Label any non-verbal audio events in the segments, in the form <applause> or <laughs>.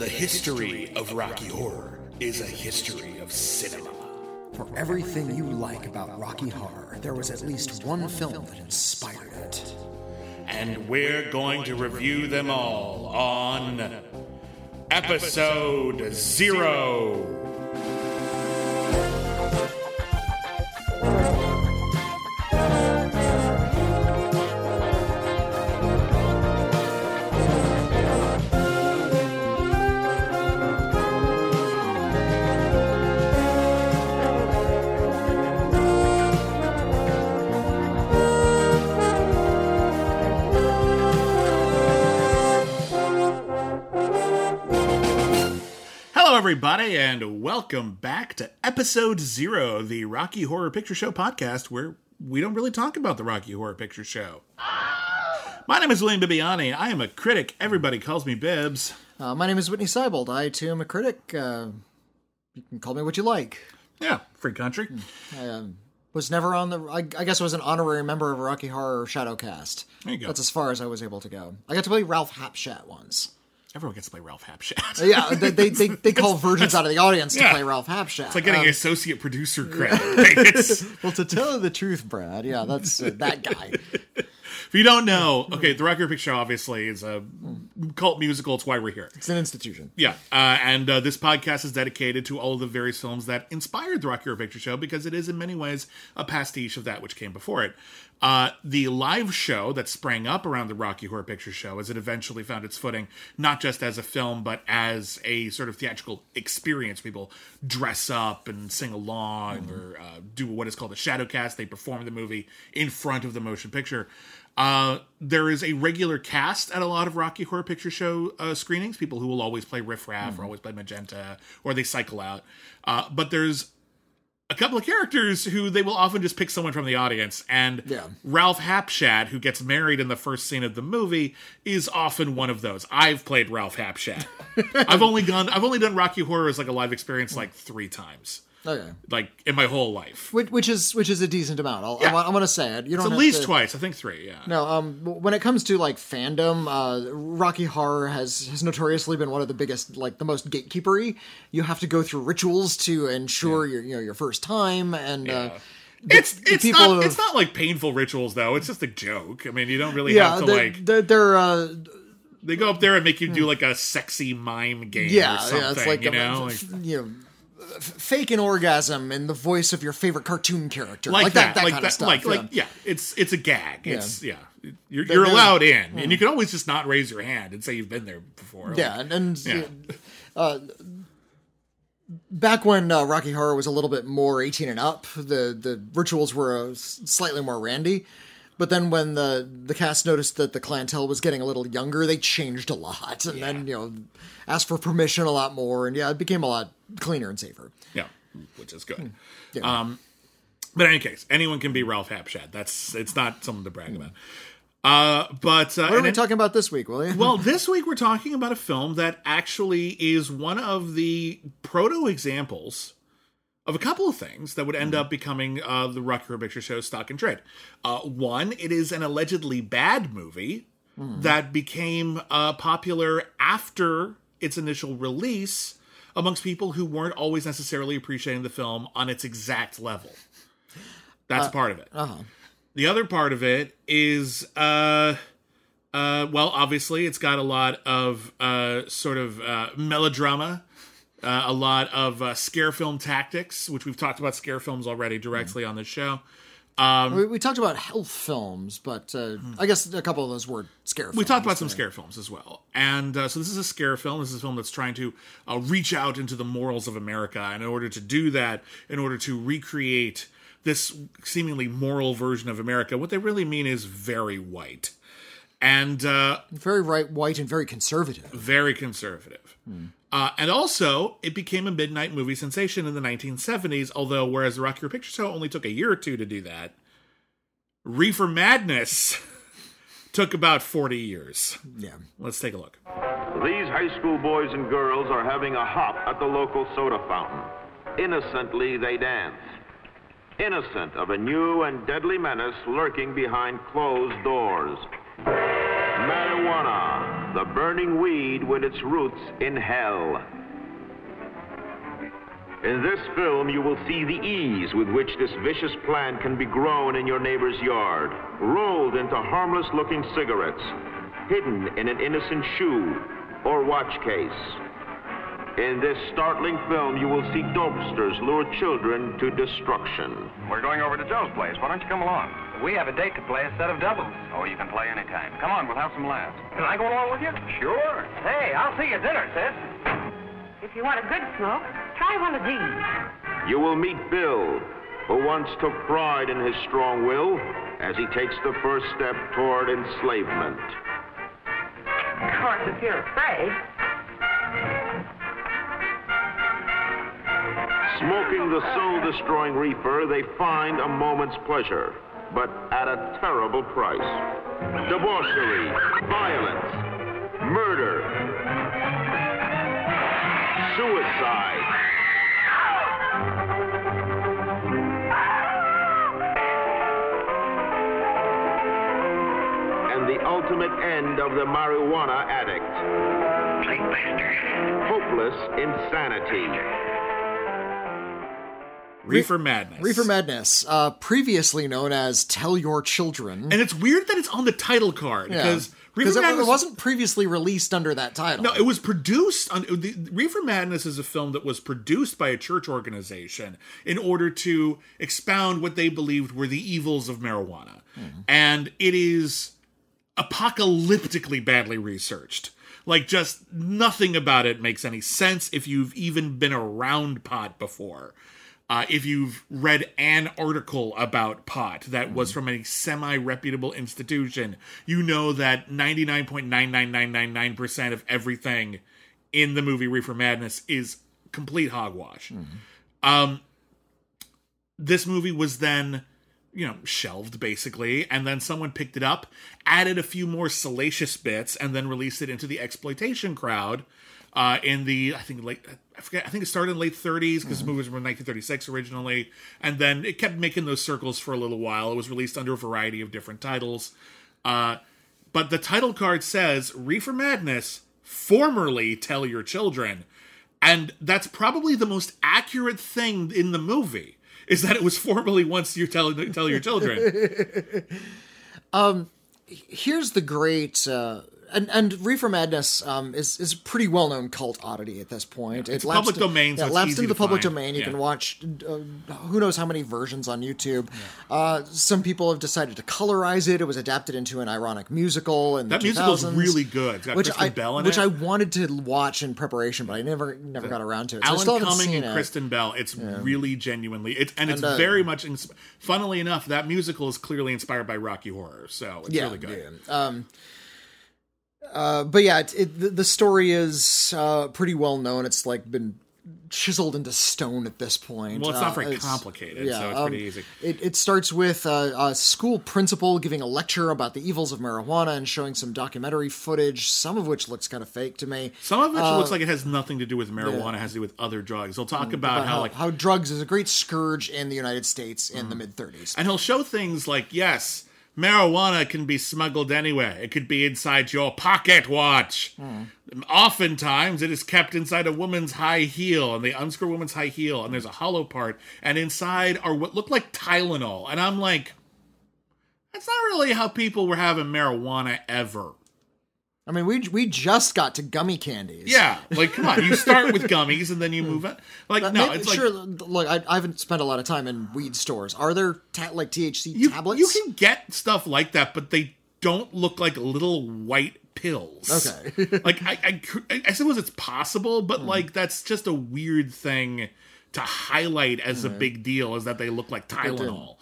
The history of Rocky Horror is a history of cinema. For everything you like about Rocky Horror, there was at least one film that inspired it. And we're going to review them all on Episode Zero. Everybody, and welcome back to Episode Zero, the Rocky Horror Picture Show podcast, where we don't really talk about the Rocky Horror Picture Show. My name is William Bibiani. I am a critic. Everybody calls me Bibbs. Uh, my name is Whitney Seibold. I too am a critic. Uh, you can call me what you like. Yeah, free country. I um, was never on the. I, I guess I was an honorary member of Rocky Horror Shadowcast. There you go. That's as far as I was able to go. I got to play Ralph Hapschatt once. Everyone gets to play Ralph Hapschatt. Yeah, they they, they, <laughs> they call virgins out of the audience to Yeah. play Ralph Hapschatt. It's like getting Um, associate producer <laughs> credit. Well, to tell you the truth, Brad, yeah, that's uh, that guy. If you don't know, okay, the Rocky Horror Picture Show obviously is a cult musical. It's why we're here. It's an institution. Yeah, uh, and uh, this podcast is dedicated to all of the various films that inspired the Rocky Horror Picture Show because it is in many ways a pastiche of that which came before it. Uh, the live show that sprang up around the Rocky Horror Picture Show as it eventually found its footing, not just as a film, but as a sort of theatrical experience. People dress up and sing along or uh, do what is called a shadow cast. They perform the movie in front of the motion picture. Uh, there is a regular cast at a lot of Rocky Horror Picture Show uh, screenings. People who will always play Riff Raff or always play Magenta, or they cycle out. Uh, but there's a couple of characters who they will often just pick someone from the audience. And Yeah. Ralph Hapschatt, who gets married in the first scene of the movie, is often one of those. I've played Ralph Hapschatt. <laughs> I've only gone. I've only done Rocky Horror as like a live experience like three times, Okay. like in my whole life. Which, which is which is a decent amount. I'll, Yeah. I, am going to say it. You don't At least to- twice, I think three. Yeah. No, um, when it comes to like fandom, uh, Rocky Horror has has notoriously been one of the biggest, like the most gatekeepery. You have to go through rituals to ensure your you know your first time, and uh, the- It's the it's people not who- it's not like painful rituals though. It's just a joke. I mean, you don't really yeah, have to they, like they're, they're uh, they go up there and make you do like a sexy mime game yeah, or something. yeah, it's like, you know, f- like, you know, f- fake an orgasm in the voice of your favorite cartoon character, like, like, that, that, like kind that, of stuff. like yeah. like yeah. It's it's a gag. It's yeah. You're, you're allowed in, and you can always just not raise your hand and say you've been there before. Yeah, Like, and, and Yeah. uh, back when uh, Rocky Horror was a little bit more eighteen and up, the the rituals were uh, slightly more randy. But then when the the cast noticed that the clientele was getting a little younger, they changed a lot, and then you know asked for permission a lot more, and yeah, it became a lot cleaner and safer. yeah, which is good. Yeah. Um, but in any case, anyone can be Ralph Hapschatt. That's it's not something to brag about. Uh, but uh, what are we then- talking about this week, William? Well, this week we're talking about a film that actually is one of the proto examples of a couple of things that would end up becoming uh, the Rocky Horror Picture Show stock and trade. Uh, one, it is an allegedly bad movie that became uh, popular after its initial release amongst people who weren't always necessarily appreciating the film on its exact level. That's part of it. uh-huh. The other part of it is, uh, uh, well, obviously, it's got a lot of uh, sort of uh, melodrama, uh, a lot of uh, scare film tactics, which we've talked about scare films already directly on this show. we, we talked about health films, but uh, I guess a couple of those were scare. Hmm. We talked about some scare films as well. And uh, so this is a scare film. This is a film that's trying to uh, reach out into the morals of America. And in order to do that, in order to recreate this seemingly moral version of America, what they really mean is very white. And uh, very right, white, and very conservative. very conservative. Uh, and also, it became a midnight movie sensation in the 1970s, although whereas the Rocky Horror Picture Show only took a year or two to do that, Reefer Madness <laughs> took about 40 years. Yeah. Let's take a look. These high school boys and girls are having a hop at the local soda fountain. Innocently, they dance. Innocent of a new and deadly menace lurking behind closed doors. Marijuana. The burning weed with its roots in hell. In this film, you will see the ease with which this vicious plant can be grown in your neighbor's yard, rolled into harmless looking cigarettes, hidden in an innocent shoe or watch case. In this startling film, you will see dopesters lure children to destruction. We're going over to Joe's place. Why don't you come along? We have a date to play a set of doubles. Oh, you can play anytime. Come on, we'll have some laughs. Can I go along with you? Sure. Hey, I'll see you at dinner, sis. If you want a good smoke, try one of these. You will meet Bill, who once took pride in his strong will as he takes the first step toward enslavement. Of course, if you're afraid. Smoking the soul destroying reefer, they find a moment's pleasure, but at a terrible price. Debauchery, violence, murder, suicide. And the ultimate end of the marijuana addict. Hopeless insanity. Reefer Madness. Reefer Madness, uh, previously known as Tell Your Children. And it's weird that it's on the title card because Reefer it, Madness it wasn't previously released under that title. No, it was produced on the Reefer Madness is a film that was produced by a church organization in order to expound what they believed were the evils of marijuana. And it is apocalyptically badly researched. Like just nothing about it makes any sense if you've even been around pot before. Uh, if you've read an article about pot that was from a semi reputable institution, you know that 99.99999% of everything in the movie Reefer Madness is complete hogwash. Um, this movie was then, you know, shelved basically, and then someone picked it up, added a few more salacious bits, and then released it into the exploitation crowd. Uh, in the I think late I forget I think it started in late 30s because the movie was from 1936 originally, and then it kept making those circles for a little while. It was released under a variety of different titles, uh, but the title card says "Reefer Madness," formerly "Tell Your Children," and that's probably the most accurate thing in the movie. Is that it was formerly once you tell tell your children? <laughs> um, Here's the great. Uh, and, and Reefer Madness um, is is a pretty well known cult oddity at this point. it's lapsed public in- domain, so yeah, it's lapsed into the public find. domain. You Yeah. can watch uh, who knows how many versions on YouTube. Uh, some people have decided to colorize it. It was adapted into an ironic musical, and That musical's really good. Got which Kristen I Bell in which. I wanted to watch in preparation, but I never never got around to it. So Alan still Cumming and it. Kristen Bell. It's really genuinely it's and it's And, uh, very much. Ins- funnily enough, that musical is clearly inspired by Rocky Horror, so it's yeah, really good. yeah. Um, uh, but yeah, it, it, the, the story is uh, pretty well known. It's like been chiseled into stone at this point. Well, it's Uh, not very complicated, so it's pretty easy. It, it starts with uh, a school principal giving a lecture about the evils of marijuana and showing some documentary footage, some of which looks kind of fake to me. Some of it looks like it has nothing to do with marijuana; it has to do with other drugs. They'll talk about, About how, how, like how drugs is a great scourge in the United States in Mm. the mid 30s. and he'll show things like yes marijuana can be smuggled anywhere. It could be inside your pocket watch. Hmm. Oftentimes it is kept inside a woman's high heel and they unscrew a woman's high heel and there's a hollow part and inside are what look like tylenol. And i'm like that's not really how people were having marijuana ever I mean, we we just got to gummy candies. yeah like come on you start with gummies and then you move it like Uh, no maybe- it's like sure. Look, I, I haven't spent a lot of time in weed stores. Are there ta- like THC you, tablets? you can get stuff like that, but they don't look like little white pills. Okay. <laughs> like I, I, I suppose it's possible, but like that's just a weird thing to highlight as a big deal, is that they look like Tylenol.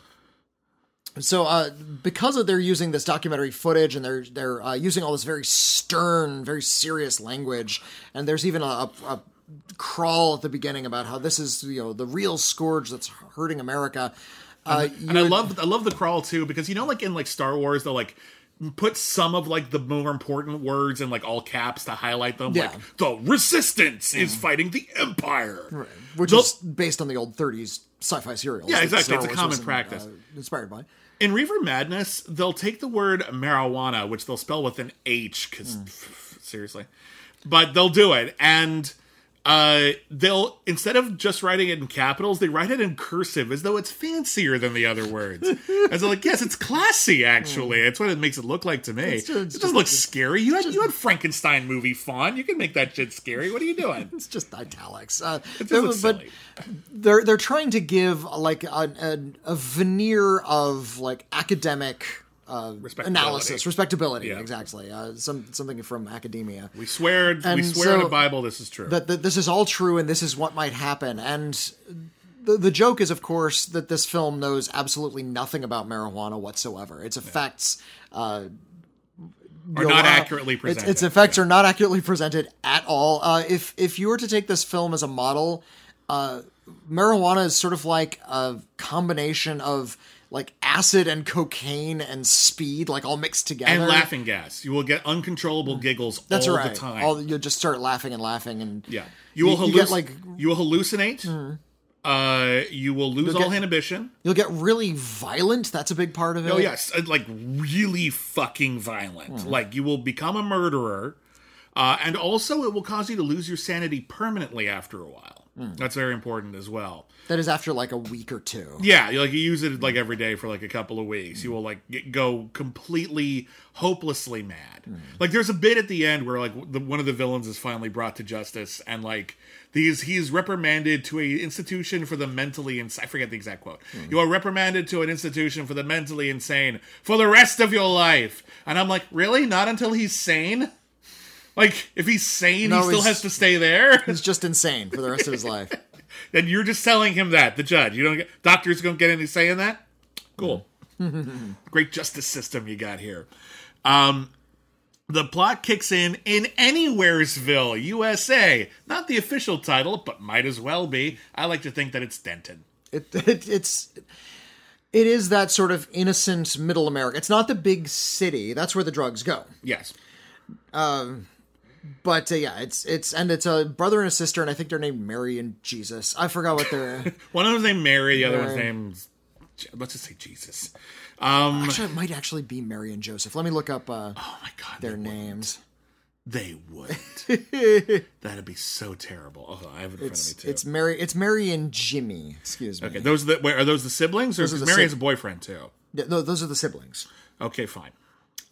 So, uh, because of they're using this documentary footage and they're they're uh, using all this very stern, very serious language, and there's even a, a, a crawl at the beginning about how this is you know the real scourge that's hurting America. Uh, you And I love I love the crawl too because you know like in like Star Wars they'll like put some of like the more important words in like all caps to highlight them. Yeah. Like the resistance is fighting the empire. which They'll- is based on the old 30s sci-fi serials. Yeah, exactly. Star It's a common in- practice. uh, inspired by. In Reefer Madness, they'll take the word marijuana, which they'll spell with an H because hmm. seriously. But they'll do it, and uh, they'll instead of just writing it in capitals, they write it in cursive as though it's fancier than the other words. <laughs> as like, yes, it's classy. Actually, it's what it makes it look like to me. just- it it's doesn't look scary. You had you had Frankenstein movie font. You can make that shit scary. What are you doing? <laughs> It's just italics. Uh, It just but looks silly. they're they're trying to give like a, a, a veneer of like academic uh, Respectability. analysis, respectability. Yeah. Exactly. Uh, some something from academia. We swear. we And swear in the Bible. This is true. that, that this is all true and this is what might happen. And the, the joke is, of course, that this film knows absolutely nothing about marijuana whatsoever. Its effects uh, Are not accurately presented. Its, effects are not accurately presented at all. Uh, if if you were to take this film as a model, uh, marijuana is sort of like a combination of like acid and cocaine and speed, like all mixed together. and laughing gas. You will get uncontrollable giggles That's all right. the time. All, you'll just start laughing and laughing and yeah, you will you halluc- get, like- you will hallucinate. Uh, you will lose all get- inhibition. You'll get really violent. That's a big part of it. Oh yes, uh, like really fucking violent. Hmm. Like you will become a murderer, uh, and also it will cause you to lose your sanity permanently after a while. Hmm. That's very important as well. That is after like a week or two. Yeah, like you use it like every day for like a couple of weeks. You will like get, go completely hopelessly mad. Like there's a bit at the end where like the, one of the villains is finally brought to justice, and like these he's reprimanded to a institution for the mentally insane. I forget the exact quote. You are reprimanded to an institution for the mentally insane for the rest of your life. And I'm like, really? Not until he's sane? Like if he's sane, No, he still has to stay there. <laughs> He's just insane for the rest of his life. <laughs> And you're just telling him that, the judge. You don't get doctors don't get any say in that? Cool. <laughs> Great justice system you got here. Um the plot kicks in in Anywheresville, USA. Not the official title, but might as well be. I like to think that it's Denton. It, it it's it is that sort of innocent middle America. It's not the big city. That's where the drugs go. Yes. But uh, yeah, it's it's and it's a brother and a sister, and I think they're named Mary and Jesus. I forgot what they're. <laughs> One of them's named Mary, the other one's named let's just say Jesus. Um actually, it might actually be Mary and Joseph. Let me look up uh, oh my god. their they wouldn't. names. They wouldn't. <laughs> That'd be so terrible. Oh, I have it in It's front of me too. it's Mary. It's Mary and Jimmy. Excuse me. Okay, those are the wait, are those the siblings or Those the Mary sib- has a boyfriend too? Yeah, no, those are the siblings. Okay, fine.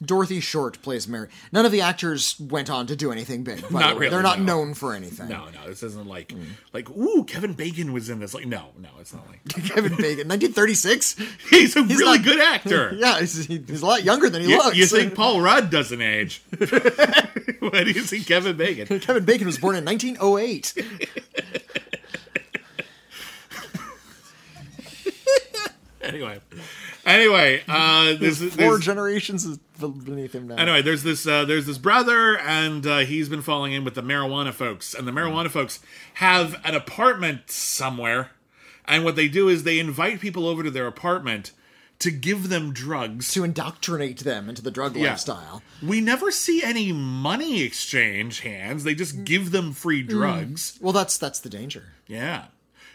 Dorothy Short plays Mary. None of the actors went on to do anything big. Not the really, They're not no. known for anything. No, no, this isn't like Hmm. like ooh, Kevin Bacon was in this. Like, no, no, it's not like <laughs> Kevin Bacon, 1936. <laughs> he's a really not- good actor. <laughs> Yeah, he's, he's a lot younger than he You, looks. you think Paul Rudd doesn't age? Why do you see Kevin Bacon? Kevin Bacon was born in 1908. Anyway, anyway, uh, <laughs> this is Four there's- generations beneath him now. Anyway, there's this uh, there's this brother, and uh, he's been falling in with the marijuana folks, and the marijuana folks have an apartment somewhere, and what they do is they invite people over to their apartment to give them drugs. To indoctrinate them into the drug Yeah. lifestyle. We never see any money exchange hands; they just give them free Mm. drugs. Well, that's that's the danger. Yeah,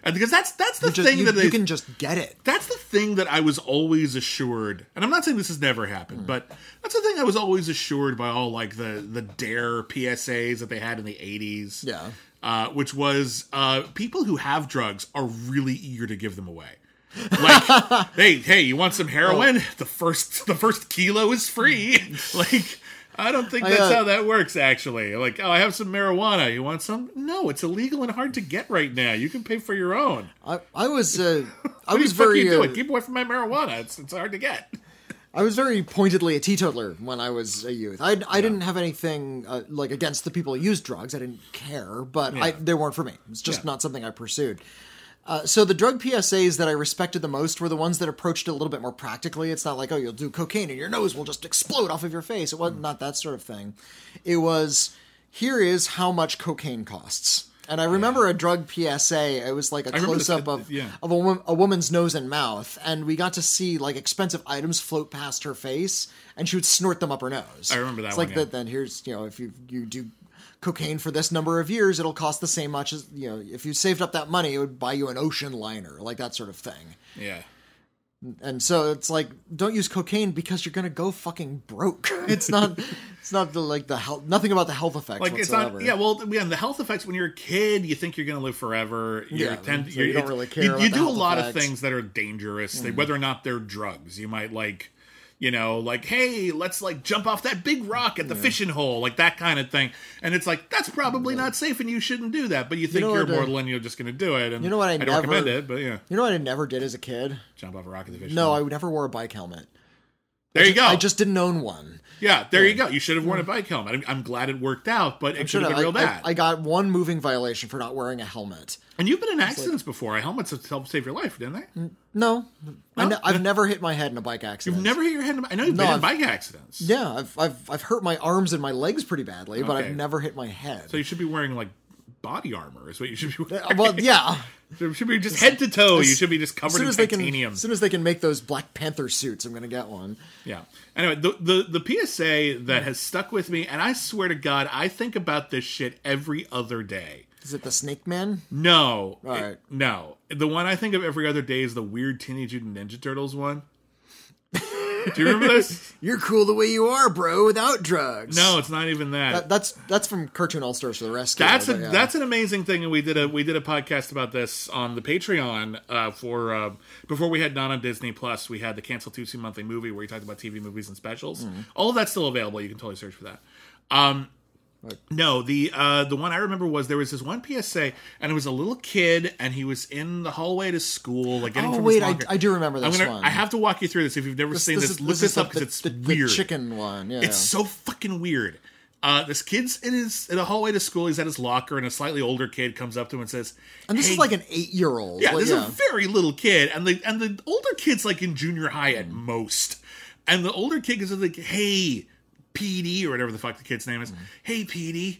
and because that's that's the just, thing you, that they you can just get it. that's the thing that I was always assured, and I'm not saying this has never happened, but that's the thing I was always assured by all like the the Dare PSAs that they had in the 80s. Yeah. uh, which was uh, people who have drugs are really eager to give them away. Like, <laughs> hey, hey, you want some heroin? The first the first kilo is free. <laughs> like. I don't think I, that's uh, how that works. Actually, like, oh, I have some marijuana. You want some? No, it's illegal and hard to get right now. You can pay for your own. I, I was uh, <laughs> I was the fuck are very you uh, doing? Keep away from my marijuana. It's it's hard to get. I was very pointedly a teetotaler when I was a youth. I, I didn't have anything uh, like against the people who used drugs. I didn't care, but I, they weren't for me. It's just Yeah. not something I pursued. Uh, so the drug PSAs that I respected the most were the ones that approached it a little bit more practically. It's not like, oh, you'll do cocaine and your nose will just explode off of your face. It was not that sort of thing. It was, here is how much cocaine costs. And I remember a drug PSA. It was like a close up of yeah. of a, wo- a woman's nose and mouth, and we got to see like expensive items float past her face, and she would snort them up her nose. I remember that It's one, like yeah. that. Then here's you know if you you do cocaine for this number of years, it'll cost the same much as you know if you saved up that money, it would buy you an ocean liner, like that sort of thing. Yeah. And so it's like, don't use cocaine because you're gonna go fucking broke. <laughs> It's not, it's not the like the health, nothing about the health effects like it's whatsoever. not yeah well yeah the health effects when you're a kid you think you're going to live forever you Yeah, tend so you you're- don't really care you, you do a lot of things that are dangerous they- mm-hmm. whether or not they're drugs you might like you know like hey let's like jump off that big rock at the fishing hole like that kind of thing and it's like that's probably not safe and you shouldn't do that but you think you are uh, mortal and you're just going to do it and you know what I don't never- recommend it but yeah You know what I never did as a kid? jump off a rock at the fishing No, hole I never wore a bike helmet. there you go I just didn't own one. Yeah there you go you should have worn a bike helmet I'm, I'm glad it worked out but it should have been I, real bad I, got one moving violation for not wearing a helmet. and you've been in accidents before helmets have helped save your life didn't they No, I No? ne- I've never hit my head in a bike accident. You've never hit your head. In, I know you've No, been in I've- bike accidents. Yeah, I've, I've I've hurt my arms and my legs pretty badly, but Okay. I've never hit my head. So you should be wearing like body armor. Is what you should be wearing. Uh, well, yeah. <laughs> It should be just head to toe. You should be just covered in as they can, titanium. as soon as they can make those Black Panther suits, I'm gonna get one. Yeah. Anyway, the, the the PSA that has stuck with me, and I swear to God, I think about this shit every other day. Is it the Snake Man? No, All it- no. The one I think of every other day is the weird Teenage Mutant Ninja Turtles one. Do you remember this? <laughs> You're cool the way you are, bro, without drugs. No, it's not even that. That- that's that's from Cartoon All Stars for the Rescue. That's a but yeah. that's an amazing thing, and we did a we did a podcast about this on the Patreon uh, for uh, before we had not on Disney Plus. We had the Cancel Tuesday monthly movie where we talked about TV movies and specials. Mm-hmm. All of that's still available. You can totally search for that. Um, no, the uh, the one I remember was there was this one PSA, and it was a little kid, and he was in the hallway to school, like getting Oh from wait, I. I do remember this gonna, one. I have to walk you through this if you've never seen this. is- look this, is up because it's the, the weird. chicken one. Yeah, It's so fucking weird. Uh, this kid's in his in a hallway to school. He's at his locker, and a slightly older kid comes up to him and says, and this "Hey, is like an eight-year-old. yeah, Like, this is a very little kid, and the and the older kid's like in junior high at most, and the older kid is like, "Hey, PD or whatever the fuck the kid's name is. Hey, PD,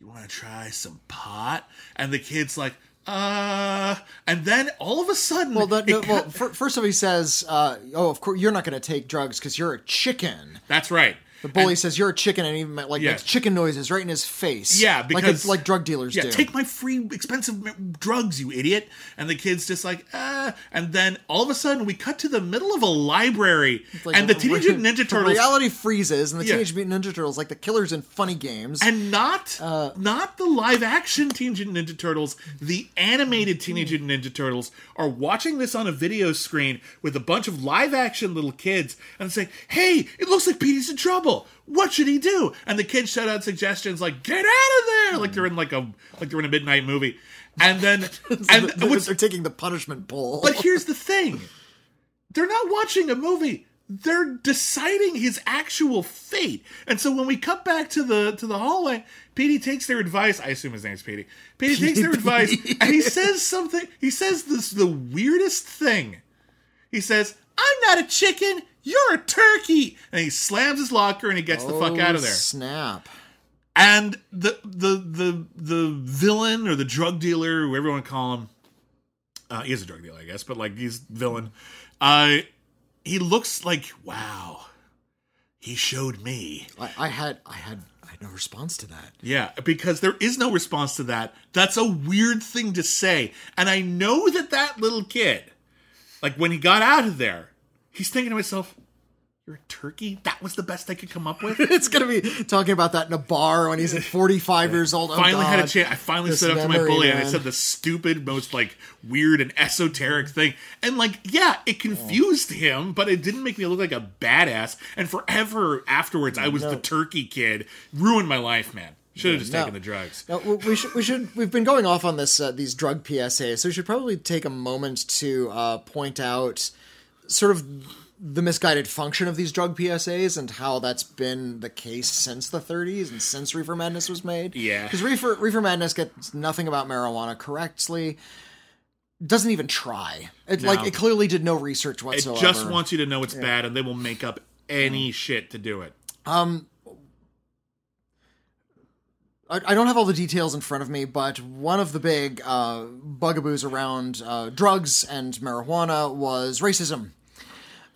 you want to try some pot?" And the kid's like, "Uh," and then all of a sudden, Well, that, it no, well, first of all, he says, uh, "Oh, of course, you're not going to take drugs because you're a chicken." that's right. The bully says you're a chicken, and he like Yeah. makes chicken noises right in his face. Yeah, like because it's like drug dealers yeah, do. take my free expensive drugs, you idiot. And the kid's just like, ah. And then all of a sudden, we cut to the middle of a library, Like, and the Teenage Mutant Ninja Turtles, reality freezes, and the Yeah. Teenage Mutant Ninja Turtles, like the killers in funny games. and not Uh, not the live action Teenage Mutant Ninja Turtles, the animated Teenage Mutant Ninja Turtles are watching this on a video screen with a bunch of live action little kids and saying, "Hey, it looks like Petey's in trouble. What should he do?" And the kids shout out suggestions like, "Get out of there!" Like they're in like a like they're in a midnight movie. And then <laughs> and they're, taking the punishment pole. but here's <laughs> the thing they're not watching a movie they're deciding his actual fate and so when we cut back to the to the hallway Petey takes their advice i assume his name's Petey Petey takes their advice and he <laughs> says something he says this the weirdest thing he says i'm not a chicken you're a turkey and he slams his locker and he gets the fuck out of there Oh, Snap. and the the the the villain or the drug dealer, whoever you want to call him, uh, he is a drug dealer, I guess, but like he's villain. Uh, he looks like wow. He showed me, I, I had I had I had no response to that. yeah, because there is no response to that. That's a weird thing to say, and I know that that little kid, like when he got out of there, he's thinking to himself. You're a turkey? That was the best I could come up with? <laughs> It's gonna be talking about that in a bar when he's at 45 years old. Oh, finally had a chance. I finally This stood up to my bully and I said the stupid, most like weird and esoteric thing. And like, yeah, it confused him, but it didn't make me look like a badass. And forever afterwards, I was the turkey kid. Ruined my life, man. Should have just no. taken the drugs. We should we should we've been going off on this uh, these drug PSAs, so we should probably take a moment to uh, point out sort of the misguided function of these drug PSAs and how that's been the case since the 30s and since Reefer Madness was made. Yeah. because Reefer Reefer Madness gets nothing about marijuana correctly. Doesn't even try. It No. like it clearly did no research whatsoever. It just wants you to know it's bad, and they will make up any shit to do it. I, I don't have all the details in front of me, but one of the big uh, bugaboos around uh, drugs and marijuana was racism.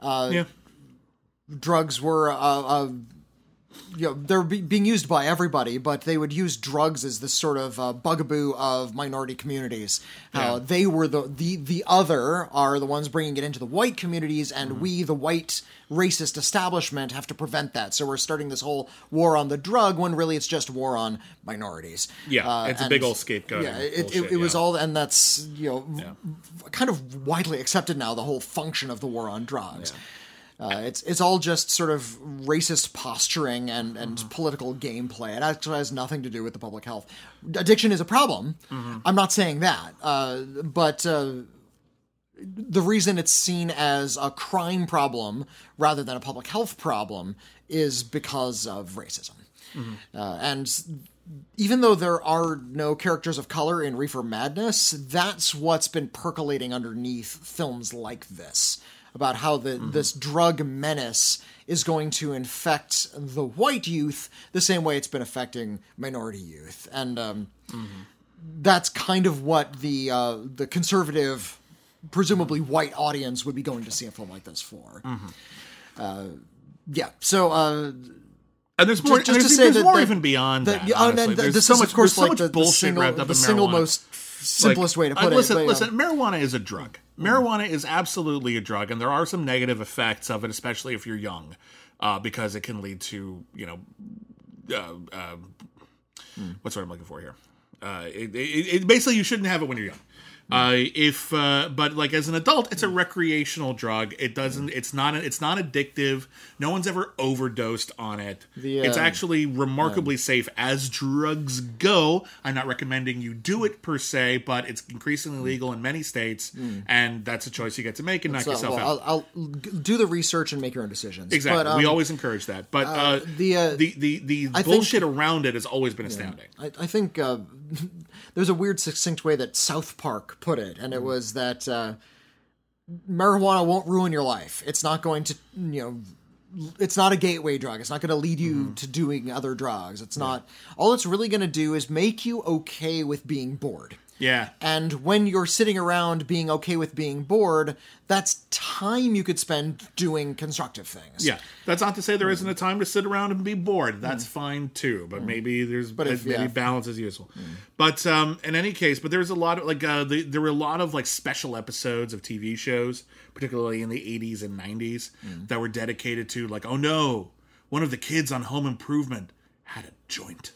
Uh, yeah. Drugs were a, a you know they're be- being used by everybody, but they would use drugs as this sort of uh, bugaboo of minority communities. How Yeah. they were the the the other are the ones bringing it into the white communities, and Mm-hmm. we, the white racist establishment, have to prevent that. So we're starting this whole war on the drug when really it's just war on minorities. Yeah, it's a big old scapegoating Yeah, it, it, bullshit, it was yeah. all, and that's you know v- kind of widely accepted now. The whole function of the war on drugs. Uh, it's it's all just sort of racist posturing and, and Mm-hmm. political gameplay. It actually has nothing to do with the public health. Addiction is a problem. Mm-hmm. I'm not saying that, uh, but uh, the reason it's seen as a crime problem rather than a public health problem is because of racism. Uh, and even though there are no characters of color in Reefer Madness, that's what's been percolating underneath films like this about how the this drug menace is going to infect the white youth the same way it's been affecting minority youth, and um, that's kind of what the uh, the conservative, presumably white audience would be going to see a film like this for. Uh, yeah, so uh, And there's more. just and to say there's that- more that- even beyond that- that. yeah, and then There's this so is much, of course there's so much the, the bullshit single, wrapped up the in single marijuana. most simplest way to uh, put listen, it. but, listen, yeah. marijuana is a drug. Marijuana is absolutely a drug, and there are some negative effects of it, especially if you're young, uh, because it can lead to you know, uh, uh, what's what I'm looking for here. Uh, it, it, it basically you shouldn't have it when you're young. Uh, if uh, but like as an adult, it's a recreational drug. It doesn't. It's not. It's not addictive. No one's ever overdosed on it. The, it's uh, actually remarkably safe as drugs go. I'm not recommending you do it per se, but it's increasingly legal in many states, and that's a choice you get to make and knock So, yourself well, out. I'll, I'll do the research and make your own decisions. Exactly. But, um, we always encourage that. But uh, the, uh, the the the I think- bullshit around it has always been astounding. I, I think uh, there's a weird succinct way that South Park put it, and it was that uh, marijuana won't ruin your life. It's not going to, you know, it's not a gateway drug. It's not going to lead you to doing other drugs. It's not. All it's really going to do is make you okay with being bored. Yeah. And when you're sitting around being okay with being bored, that's time you could spend doing constructive things. Yeah, that's not to say there isn't a time to sit around and be bored. That's mm. fine too. But mm. maybe there's but if- maybe yeah. balance is useful. Mm. But um, in any case, but there was a lot of like uh, the, there were a lot of like special episodes of TV shows, particularly in the 80s and 90s, that were dedicated to like, oh no, one of the kids on Home Improvement had a joint.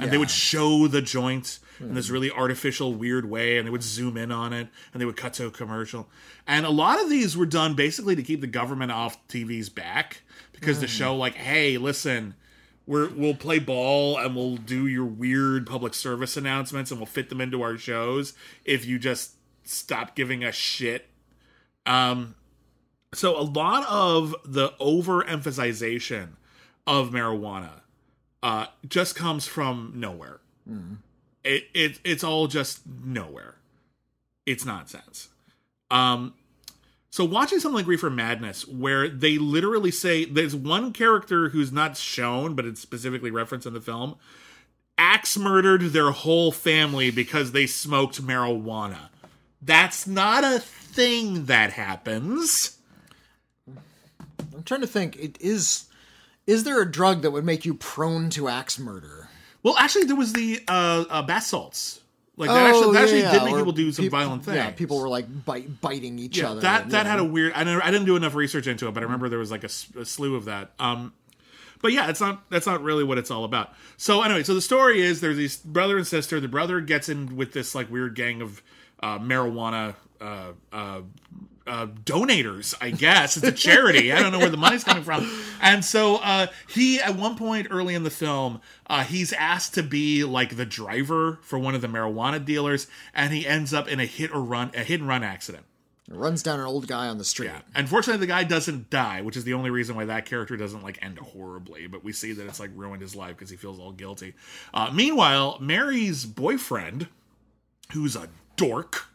And they would show the joint in this really artificial, weird way, and they would zoom in on it, and they would cut to a commercial. And a lot of these were done basically to keep the government off TV's back because the show, like, hey, listen, we're we'll play ball and we'll do your weird public service announcements and we'll fit them into our shows if you just stop giving us shit. Um, so a lot of the overemphasization of marijuana uh, just comes from nowhere. It, it it's all just nowhere. It's nonsense. Um, so watching something like Reefer Madness, where they literally say there's one character who's not shown, but it's specifically referenced in the film, axe murdered their whole family because they smoked marijuana. That's not a thing that happens. I'm trying to think. It is. Is there a drug that would make you prone to axe murder? Well, actually, there was the uh, uh, bath salts. Like that actually, that actually did make or people do some violent things. Yeah, people were like bite, biting each Yeah, other. that that yeah. had a weird. I didn't, I didn't do enough research into it, but I remember there was like a slew of that. Um, but yeah, it's not that's not really what it's all about. So anyway, so the story is there's these brother and sister. The brother gets in with this like weird gang of uh, marijuana uh, uh, uh, donators, I guess. It's a charity. I don't know where the money's coming from. And so uh, he, at one point early in the film, uh, he's asked to be like the driver for one of the marijuana dealers, and he ends up in a hit or run, a hit and run accident. runs down an old guy on the street. Yeah. Unfortunately, the guy doesn't die, which is the only reason why that character doesn't like end horribly. But we see that it's like ruined his life because he feels all guilty. Uh, meanwhile, Mary's boyfriend, who's a dork,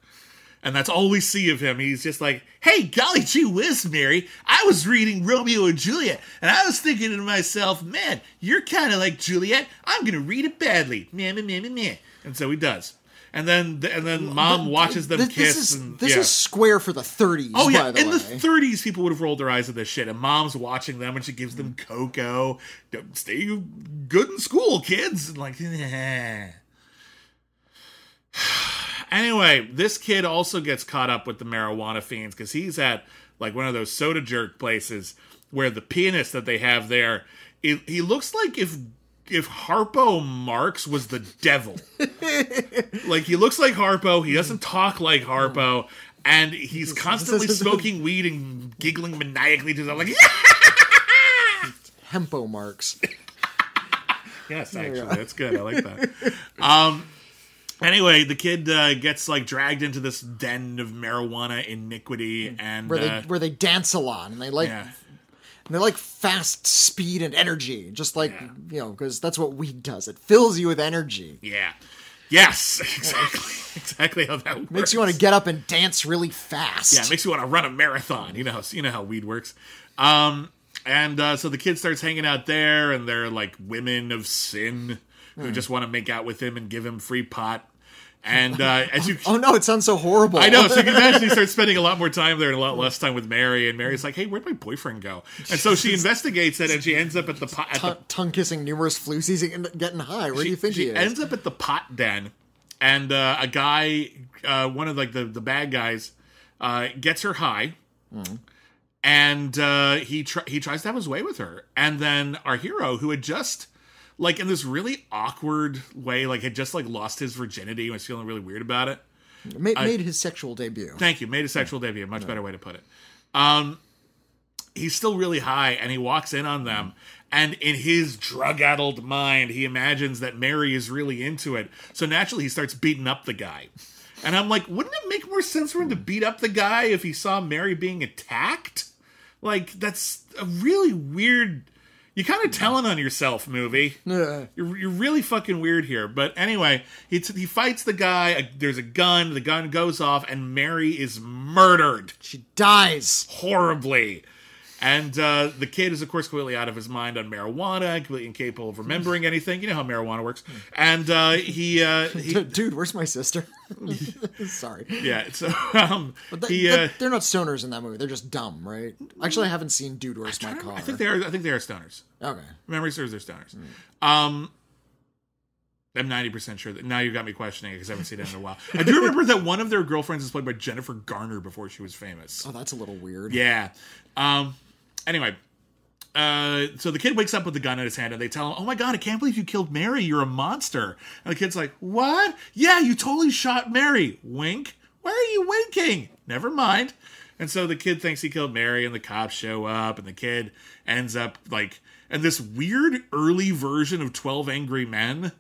and that's all we see of him. He's just like, "Hey, golly gee whiz, Mary! I was reading Romeo and Juliet, and I was thinking to myself, man, you're kind of like Juliet. I'm gonna read it badly, meh, meh, meh, meh, meh." And so he does. and then and then mom watches them this, kiss. This is and, this yeah. is square for the 30s. Oh yeah, by the in way. the 30s, people would have rolled their eyes at this shit, and mom's watching them, and she gives them cocoa. Stay good in school, kids. And like, eh. Anyway, this kid also gets caught up with the marijuana fiends because he's at like one of those soda jerk places where the pianist that they have there, it, he looks like if if Harpo Marx was the devil. <laughs> like he looks like Harpo, he doesn't talk like Harpo, and he's <laughs> constantly <laughs> smoking weed and giggling maniacally to himself, like Hempo Marx. Yes, actually, that's good. I like that. Um, anyway, the kid uh, gets like dragged into this den of marijuana iniquity, and where they uh, where they dance a lot and they like yeah, and they like fast speed and energy, just like Yeah. you know, because that's what weed does. It fills you with energy, yeah, yes, <laughs> exactly, exactly how that works. makes you want to get up and dance really fast. Yeah, it makes you want to run a marathon. You know, how, you know how weed works. Um, and uh, so the kid starts hanging out there, and they're like women of sin Hmm. who just want to make out with him and give him free pot. And uh, as you, <laughs> oh no, it sounds so horrible. I know, so you can imagine he starts <laughs> spending a lot more time there and a lot less time with Mary. And Mary's like, "Hey, where'd my boyfriend go?" And so she <laughs> investigates it, and she ends up at the pot. At tongue kissing numerous floozies and getting high. Where do you think she he is? ends up at the pot den, and uh, a guy, uh, one of like the the bad guys, uh, gets her high, and uh, he tr- he tries to have his way with her, and then our hero, who had just like in this really awkward way, like had just like lost his virginity, and was feeling really weird about it. Ma- made his sexual debut. Thank you. Made a sexual debut. Much better way to put it. Um, he's still really high, and he walks in on them. And in his drug-addled mind, he imagines that Mary is really into it. So naturally, he starts beating up the guy. And I'm like, wouldn't it make more sense for him to beat up the guy if he saw Mary being attacked? Like, that's a really weird. You're kind of telling on yourself, movie. Yeah. You're, you're really fucking weird here. But anyway, he, t- he fights the guy. uh, There's a gun. The gun goes off, and Mary is murdered She dies. horribly. And uh, the kid is, of course, completely out of his mind on marijuana, completely incapable of remembering anything. You know how marijuana works. And uh, he, uh, he <laughs> Dude, where's my sister? <laughs> Sorry. yeah. So um, But they, he, uh, they're not stoners in that movie. They're just dumb, right? Actually, I haven't seen Dude, Where's My Car. I think they are. I think they are stoners. Okay. Memory serves, they're stoners. Um, I'm 90 percent sure that now you've got me questioning it because I haven't seen it in a while. I do remember that one of their girlfriends was played by Jennifer Garner before she was famous. Oh, that's a little weird. Yeah. Um. Anyway, uh, so the kid wakes up with the gun in his hand, and they tell him, "Oh my god, I can't believe you killed Mary. You're a monster." And the kid's like, "What? Yeah, you totally shot Mary." Wink. Why are you winking? Never mind. And so the kid thinks he killed Mary, and the cops show up, and the kid ends up like and this weird early version of Twelve Angry Men.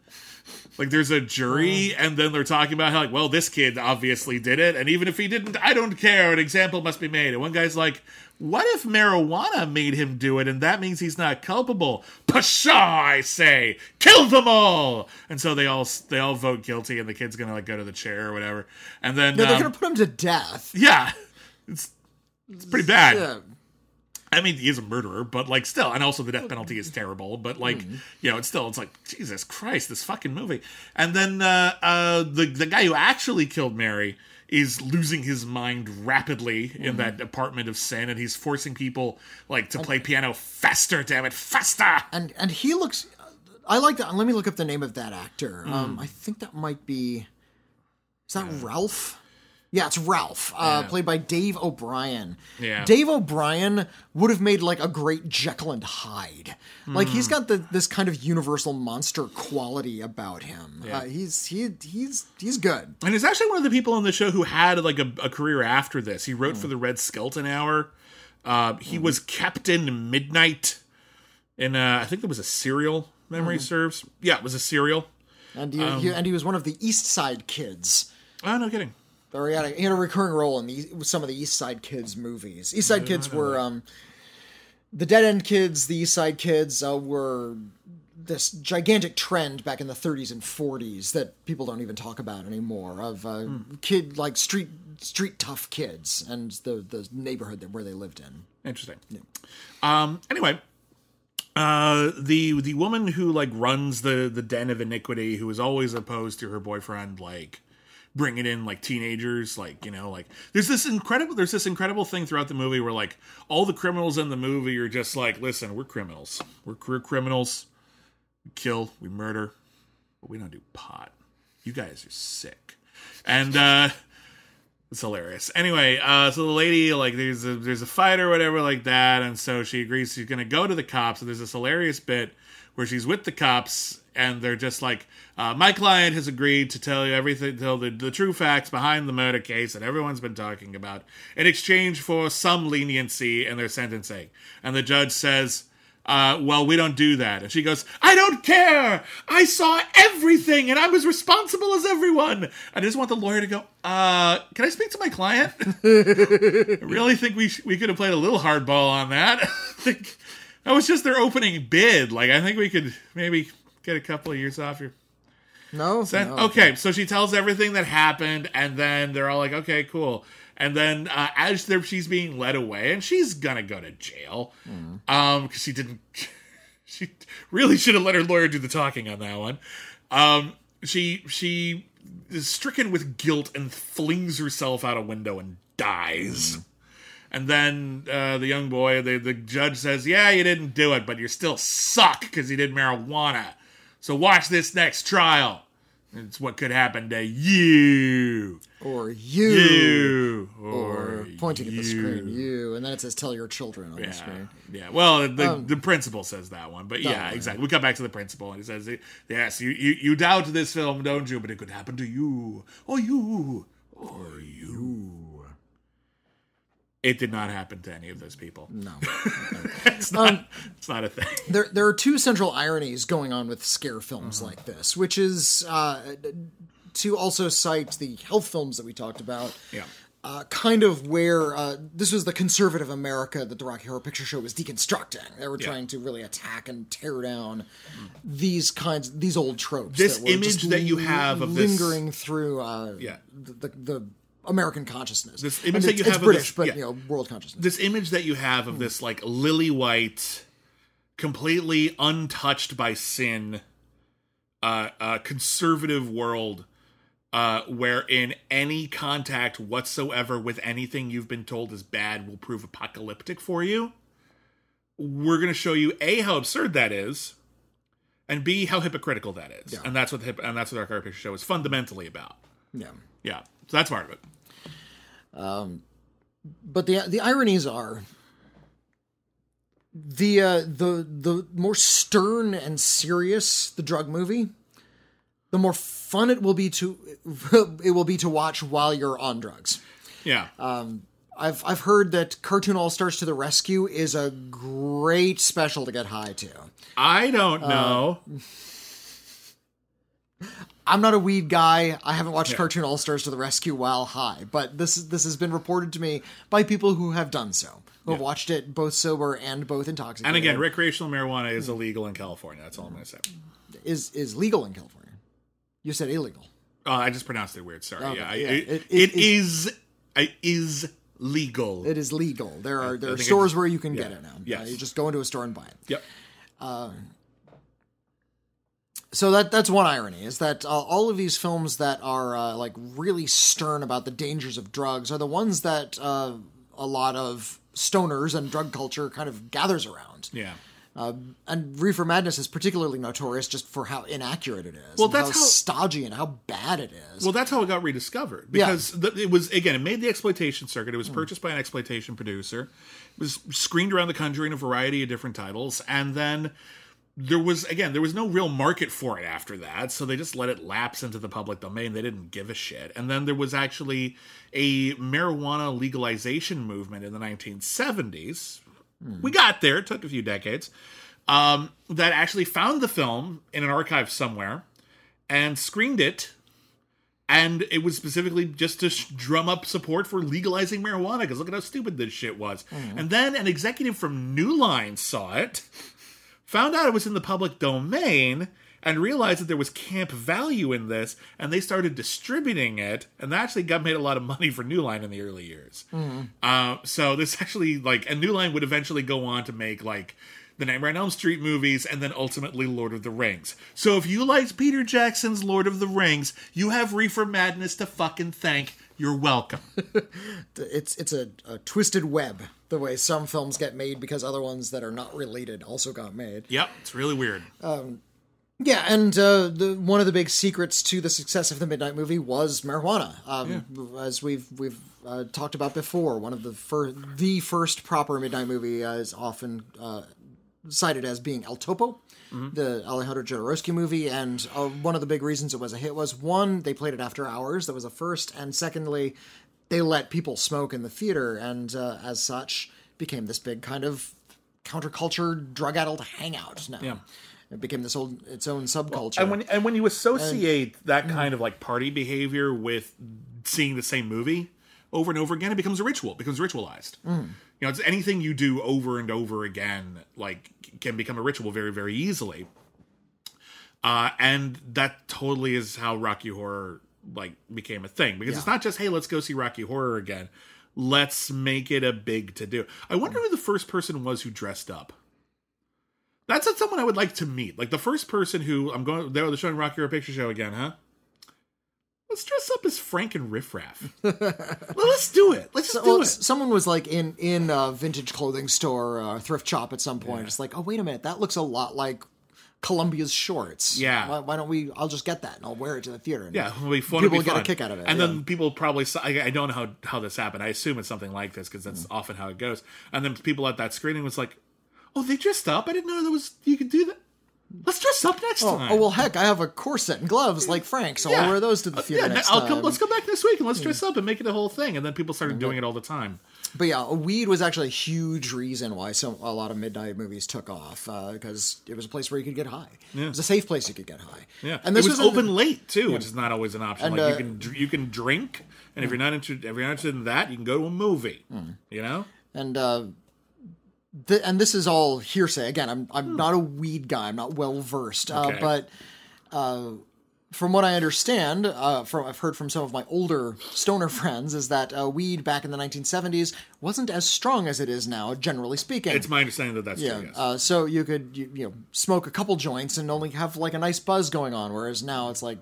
Like there's a jury, and then they're talking about how like, well, this kid obviously did it, and even if he didn't, I don't care. An example must be made. And one guy's like, what if marijuana made him do it, and that means he's not culpable? Pshaw! I say, kill them all. And so they all they all vote guilty, and the kid's gonna like go to the chair or whatever. And then No, they're um, gonna put him to death. yeah, it's it's pretty bad. Yeah. I mean, he is a murderer, but like still, and also the death penalty is terrible. But like, Mm-hmm. you know, it's still, it's like Jesus Christ, this fucking movie. And then uh, uh, the the guy who actually killed Mary is losing his mind rapidly in Mm-hmm. that apartment of sin, and he's forcing people like to play piano faster. Damn it, faster! And and he looks. I like that. Let me look up the name of that actor. Hmm. Um, I think that might be. Is that Ralph? Yeah, it's Ralph, uh, Yeah. played by Dave O'Brien. Yeah. Dave O'Brien would have made like a great Jekyll and Hyde. Like Hmm. he's got the, this kind of universal monster quality about him. Uh, he's he he's he's good. And he's actually one of the people on the show who had like a, a career after this. He wrote Hmm. for the Red Skelton Hour. Uh, he was Captain Midnight in uh, I think there was a serial. Memory Hmm. serves. Yeah, it was a serial. And he, Um, he and he was one of the East Side Kids. Oh no, kidding. Or he had a, he had a recurring role in the, some of the East Side Kids movies. East Side Kids were um, the Dead End Kids. The East Side Kids uh, were this gigantic trend back in the 30s and 40s that people don't even talk about anymore. Of uh, kid like street street tough kids and the the neighborhood that where they lived in. Interesting. Um. Anyway, uh, the the woman who like runs the the den of iniquity, who is always opposed to her boyfriend, like bringing in like teenagers, like you know, like there's this incredible there's this incredible thing throughout the movie where like all the criminals in the movie are just like, listen, we're criminals, we're career criminals, we kill, we murder, but we don't do pot. You guys are sick, and uh it's hilarious. Anyway, uh, so the lady like there's a there's a fight or whatever like that, and so she agrees she's gonna go to the cops. And there's this hilarious bit where she's with the cops, and they're just like, uh, "My client has agreed to tell you everything, tell the, the true facts behind the murder case that everyone's been talking about, in exchange for some leniency in their sentencing." And the judge says. Uh, well, we don't do that. And she goes, I don't care. I saw everything and I'm as responsible as everyone. I just want the lawyer to go, uh, can I speak to my client? <laughs> I really think we sh- we could have played a little hardball on that. <laughs> I think that was just their opening bid. Like, I think we could maybe get a couple of years off here. No, then, no. okay, so she tells everything that happened, and then they're all like, "Okay, cool." And then uh, as they're, she's being led away, and she's gonna go to jail, um, because she didn't. <laughs> She really should have let her lawyer do the talking on that one. Um, she she is stricken with guilt and flings herself out a window and dies. And then uh, the young boy, the, the judge says, Yeah, you didn't do it, but you still suck because you did marijuana. So watch this next trial. It's what could happen to you. Or you. You. Or pointing at the screen, you. you. And then it says, tell your children on the Yeah, screen. yeah. Well, the, Um, the principal says that one, but yeah, yeah. exactly. We come back to the principal, and he says, "Yes, you, you you doubt this film, don't you? But it could happen to you, or you, or you." It did not happen to any of those people. No. <laughs> It's not. it's not a thing. there, there are two central ironies going on with scare films like this, which is uh, to also cite the health films that we talked about. Yeah. Uh, kind of where uh, this was the conservative America that the Rocky Horror Picture Show was deconstructing. They were Yeah. trying to really attack and tear down these kinds, these old tropes. This that were image that you have of this- lingering through uh, Yeah. the, the, the American consciousness. This image And that you have of British, this- but yeah. you know, world consciousness. This image that you have of this like lily white, completely untouched by sin, uh, uh, conservative world, uh, wherein any contact whatsoever with anything you've been told is bad will prove apocalyptic for you. We're going to show you a how absurd that is, and b how hypocritical that is, Yeah. and that's what the, and that's what our Picture Show is fundamentally about. yeah. Yeah, so that's part of it. But the the ironies are the uh, the the more stern and serious the drug movie, the more fun it will be to <laughs> it will be to watch while you're on drugs. Yeah, I've I've heard that Cartoon All Stars to the Rescue is a great special to get high to. I don't uh, know. <laughs> I'm not a weed guy. I haven't watched Yeah. Cartoon All Stars to the Rescue while high, but this this has been reported to me by people who have done so, who have watched it both sober and both intoxicated. And again, recreational marijuana is illegal in California. That's all I'm going to say. is is legal in California. You said illegal. Oh, I just pronounced it weird. Sorry. Okay, yeah, I- yeah, it, it- it it is it is legal. It is legal. There are there are stores where you can yeah, get it now. yes. Uh, you just go into a store and buy it. yep. So that that's one irony is that uh, all of these films that are uh, like really stern about the dangers of drugs are the ones that uh, a lot of stoners and drug culture kind of gathers around. Yeah. And Reefer Madness is particularly notorious just for how inaccurate it is. Well, that's how, how- stodgy and how bad it is. Well, that's how it got rediscovered Yeah. because the, it was again it made the exploitation circuit. It was purchased by an exploitation producer. It was screened around the country in a variety of different titles, and then there was again there was no real market for it after that, so they just let it lapse into the public domain. They didn't give a shit. And then there was actually a marijuana legalization movement in the 1970s. We got there. It took a few decades. Um, that actually found the film in an archive somewhere and screened it and it was specifically just to sh- drum up support for legalizing marijuana because look at how stupid this shit was. And then an executive from New Line saw it, found out it was in the public domain, and realized that there was camp value in this, and they started distributing it, and that actually got made a lot of money for New Line in the early years. Uh, so this <laughs> actually like, and New Line would eventually go on to make like the Nightmare on Elm Street movies, and then ultimately Lord of the Rings. So if you liked Peter Jackson's Lord of the Rings, you have Reefer Madness to fucking thank. You're welcome. <laughs> It's it's a, a twisted web the way some films get made because other ones that are not related also got made. yep, it's really weird. Yeah, and uh, the one of the big secrets to the success of the Midnight Movie was marijuana. Um, As we've we've uh, talked about before, one of the fir- the first proper Midnight Movie uh, is often uh, cited as being El Topo, the Alejandro Jodorowsky movie. And uh, one of the big reasons it was a hit was one, they played it after hours. That was a first, and secondly, they let people smoke in the theater, and uh, as such, became this big kind of counterculture drug-addled hangout. Now, Yeah. it became this old its own subculture. and when and when you associate that kind of like party behavior with seeing the same movie over and over again, it becomes a ritual. It becomes ritualized. You know, it's anything you do over and over again, like can become a ritual very, very easily. Uh, and that totally is how Rocky Horror like became a thing because it's not just hey, let's go see Rocky Horror again. Let's make it a big to do. I wonder who the first person was who dressed up. That's not someone I would like to meet. Like the first person who I'm going. They're showing Rocky Horror Picture Show again, huh? Let's dress up as Frank and Riff Raff. well, <laughs> let's do it. Let's just So- do well, it. someone was like in in a vintage clothing store, uh, thrift shop at some point. It's like, oh wait a minute, that looks a lot like Columbia's shorts. Yeah. Why, why don't we? I'll just get that and I'll wear it to the theater. And Yeah, it'll be fun. People be get a kick out of it, and yeah. then people probably. I, I don't know how how this happened. I assume it's something like this because that's Mm. often how it goes. And then people at that screening was like, "Oh, they dressed up. I didn't know there was you could do that. Let's dress up next Oh, time." oh, well, heck, I have a corset and gloves like Frank, so Yeah. I'll wear those to the Uh, theater yeah, next I'll time. Mm. come. Let's go back next week and let's dress up and make it a whole thing. And then people started doing it all the time. But yeah, weed was actually a huge reason why so a lot of midnight movies took off because it was a place where you could get high. It was a safe place you could get high. Yeah, and this it was, a- open late too, which is not always an option. And, like uh, you can you can drink, and if you're not interested, if you're not interested in that, you can go to a movie. Hmm. You know, and uh, th- and this is all hearsay. Again, I'm I'm not a weed guy. I'm not well versed, uh, Okay. but uh, from what I understand, uh, from I've heard from some of my older stoner <laughs> friends, is that uh, weed back in the 1970s wasn't as strong as it is now, generally speaking. it's my understanding that that's yeah, true. Yes. uh, so you could you, you know smoke a couple joints and only have like a nice buzz going on, whereas now it's like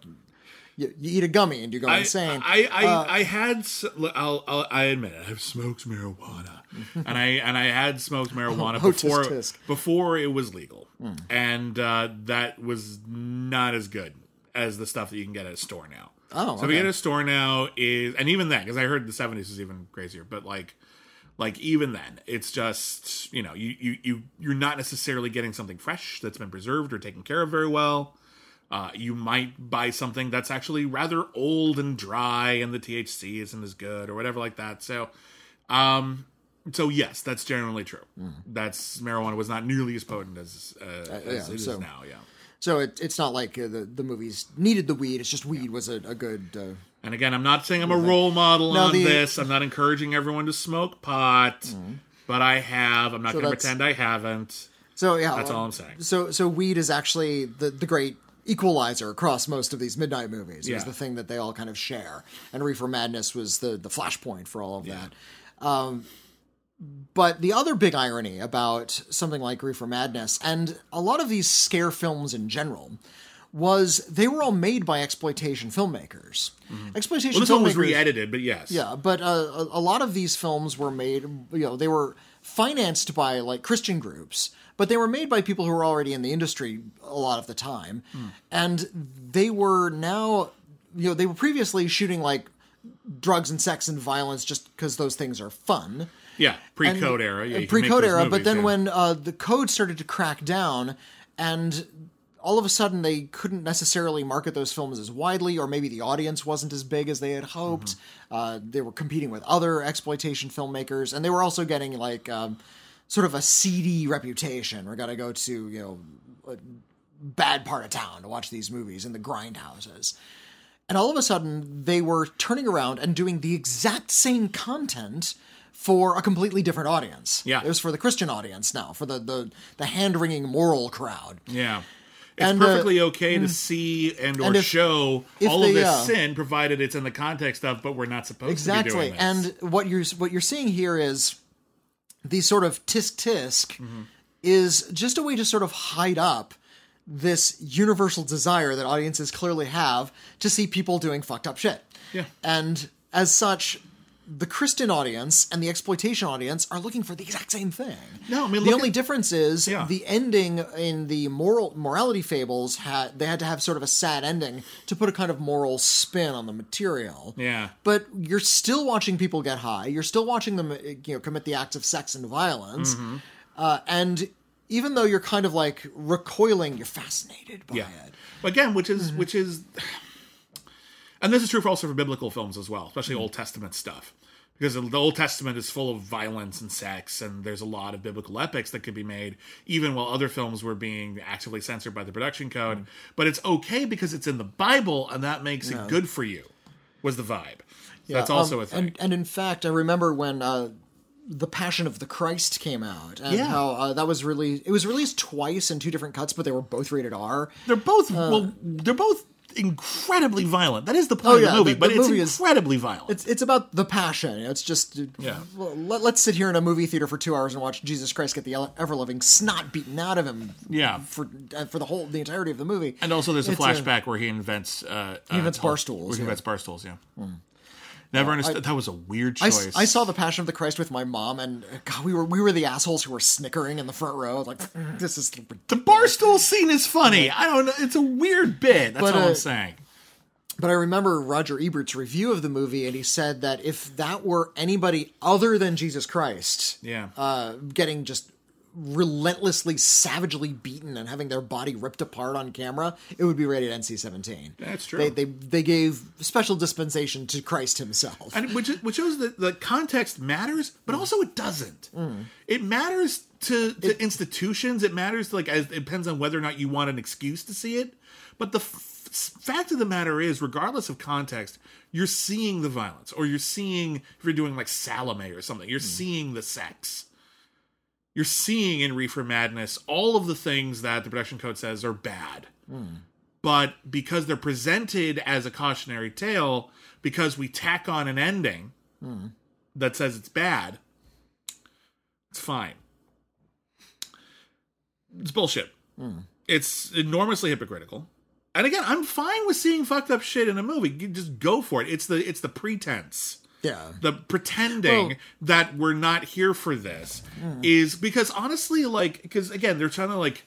you, you eat a gummy and you go I, insane. I I, Uh, I had s- I'll, I'll I admit it, I've smoked marijuana, <laughs> and I and I had smoked marijuana <laughs> Oh, before tisk. before it was legal, and uh, that was not as good as the stuff that you can get at a store now. Oh, so okay. get a store now is, and even then, because I heard the seventies was even crazier, but like. Like even then, it's just you know you you you you're not necessarily getting something fresh that's been preserved or taken care of very well. Uh, you might buy something that's actually rather old and dry, and the THC isn't as good, or whatever like that. So, um, so yes, that's generally true. That's marijuana was not nearly as potent as uh, as Mm-hmm. yeah, it is so- now. Yeah. so it, it's not like uh, the the movies needed the weed. It's just weed was a, a good. Uh, And again, I'm not saying I'm a role model No, on the- this. I'm not encouraging everyone to smoke pot, but I have. I'm not So going to pretend I haven't. so yeah, That's uh, all I'm saying. So so weed is actually the the great equalizer across most of these midnight movies. It was Yeah. the thing that they all kind of share, and Reefer Madness was the the flashpoint for all of that. Um, but the other big irony about something like Reefer Madness and a lot of these scare films in general was they were all made by exploitation filmmakers. Exploitation Mm-hmm. Well, this one was re-edited, but yes. yeah, but uh, a, a lot of these films were made, you know, they were financed by like Christian groups, but they were made by people who were already in the industry a lot of the time. And they were now, you know, they were previously shooting like drugs and sex and violence just because those things are fun. Yeah, pre-code era. Yeah, you can make pre-code era. but then yeah. when uh, the code started to crack down, and all of a sudden they couldn't necessarily market those films as widely, or maybe the audience wasn't as big as they had hoped. Mm-hmm. Uh, they were competing with other exploitation filmmakers, and they were also getting like um, sort of a seedy reputation. We're gonna go to you know a bad part of town to watch these movies in the grindhouses. And all of a sudden, they were turning around and doing the exact same content for a completely different audience. Yeah. it was for the Christian audience now, for the the, the hand wringing moral crowd. Yeah. It's And, uh, perfectly okay to see and or and if- show if all they, of this uh, sin, provided it's in the context of, but we're not supposed to be Exactly. doing this. And what you're what you're seeing here is the sort of tisk tisk Mm-hmm. is just a way to sort of hide up this universal desire that audiences clearly have to see people doing fucked up shit. Yeah. And as such, the Christian audience and the exploitation audience are looking for the exact same thing. No, I mean, the only at- difference is Yeah. the ending in the moral morality fables had they had to have sort of a sad ending to put a kind of moral spin on the material. Yeah. But you're still watching people get high. You're still watching them, you know, commit the acts of sex and violence. Mm-hmm. Uh, and even though you're kind of like recoiling, you're fascinated by Yeah. it. Again, which is Mm-hmm. which is, and this is true for also for biblical films as well, Mm-hmm. especially Old Testament stuff, because the Old Testament is full of violence and sex, and there's a lot of biblical epics that could be made, even while other films were being actively censored by the production code. Mm-hmm. But it's okay because it's in the Bible, and that makes it good for you. Was the vibe? So that's Um, also a thing. And, and in fact, I remember when uh, the Passion of the Christ came out, and Yeah. how uh, that was released. It was released twice in two different cuts, but they were both rated R. they're both uh, well, they're both incredibly violent. That is the point Oh, yeah, of the movie, the- but the it's movie is- incredibly violent. It's it's about the passion. It's just Yeah. Let, let's sit here in a movie theater for two hours and watch Jesus Christ get the ever loving snot beaten out of him. Yeah. for uh, for the whole the entirety of the movie. And also, there's a It's flashback where he invents. Uh, he invents bar stools, he yeah. invents bar stools. Yeah. Never understood. that was a weird I, choice. s- I saw the Passion of the Christ with my mom, and God, we were we were the assholes who were snickering in the front row. Like this is the barstool scene is funny. I don't know. It's a weird bit. That's But, all uh, I'm saying. But I remember Roger Ebert's review of the movie, and he said that if that were anybody other than Jesus Christ, Yeah. uh, getting just relentlessly, savagely beaten and having their body ripped apart on camera, it would be rated NC-17. That's true. They they, they gave special dispensation to Christ himself. and which which shows that the context matters, but mm. also it doesn't. Mm. It matters to, to institutions. It matters like as it depends on whether or not you want an excuse to see it. But the f- fact of the matter is, regardless of context, you're seeing the violence, or you're seeing if you're doing like Salome or something, you're mm. seeing the sex. You're seeing in Reefer Madness all of the things that the production code says are bad hmm. but because they're presented as a cautionary tale, because we tack on an ending hmm. that says it's bad, it's fine. It's bullshit. Hmm. It's enormously hypocritical. And again, I'm fine with seeing fucked up shit in a movie. You just go for it. It's the it's the pretense yeah. the pretending Well- that we're not here for this hmm. is because honestly like because again they're trying to like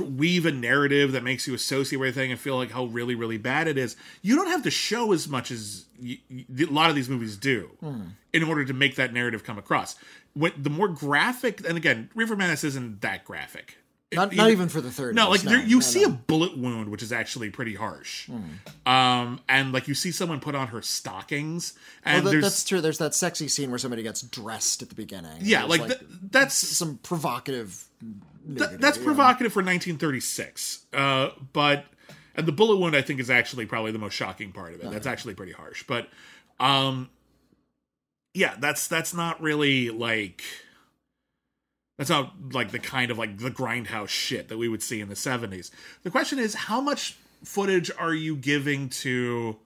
weave a narrative that makes you associate with everything and feel like how really really bad it is. You don't have to show as much as a lot of these movies do hmm. in order to make that narrative come across. When the more graphic and again Reefer Madness isn't that graphic Not, not even for the third. no, like you no, see no. a bullet wound, which is actually pretty harsh. Hmm. Um, and like you see someone put on her stockings, and Well, that- that's true. There's that sexy scene where somebody gets dressed at the beginning. yeah, There's, like, th- that's some provocative. Th- that's yeah. provocative for 1936. Uh, but and the bullet wound, I think, is actually probably the most shocking part of it. That's actually pretty harsh. But um, yeah, that's that's not really like that's not like the kind of like the grindhouse shit that we would see in the 70s. The question is, how much footage are you giving to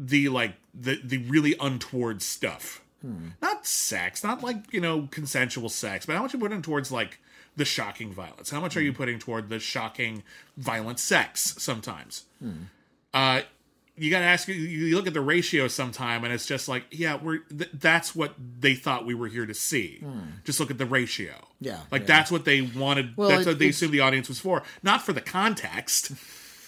the like the the really untoward stuff? Hmm. Not sex, not like you know consensual sex, but how much are you putting towards like the shocking violence? How much are you hmm. putting toward the shocking violent sex? Sometimes, hmm. uh, you got to ask. You, you look at the ratio sometime, and it's just like, yeah, we're th- that's what they thought we were here to see. Just look at the ratio. Yeah, like yeah. that's what they wanted. Well, that's it- what they assumed the audience was for, not for the context. <laughs>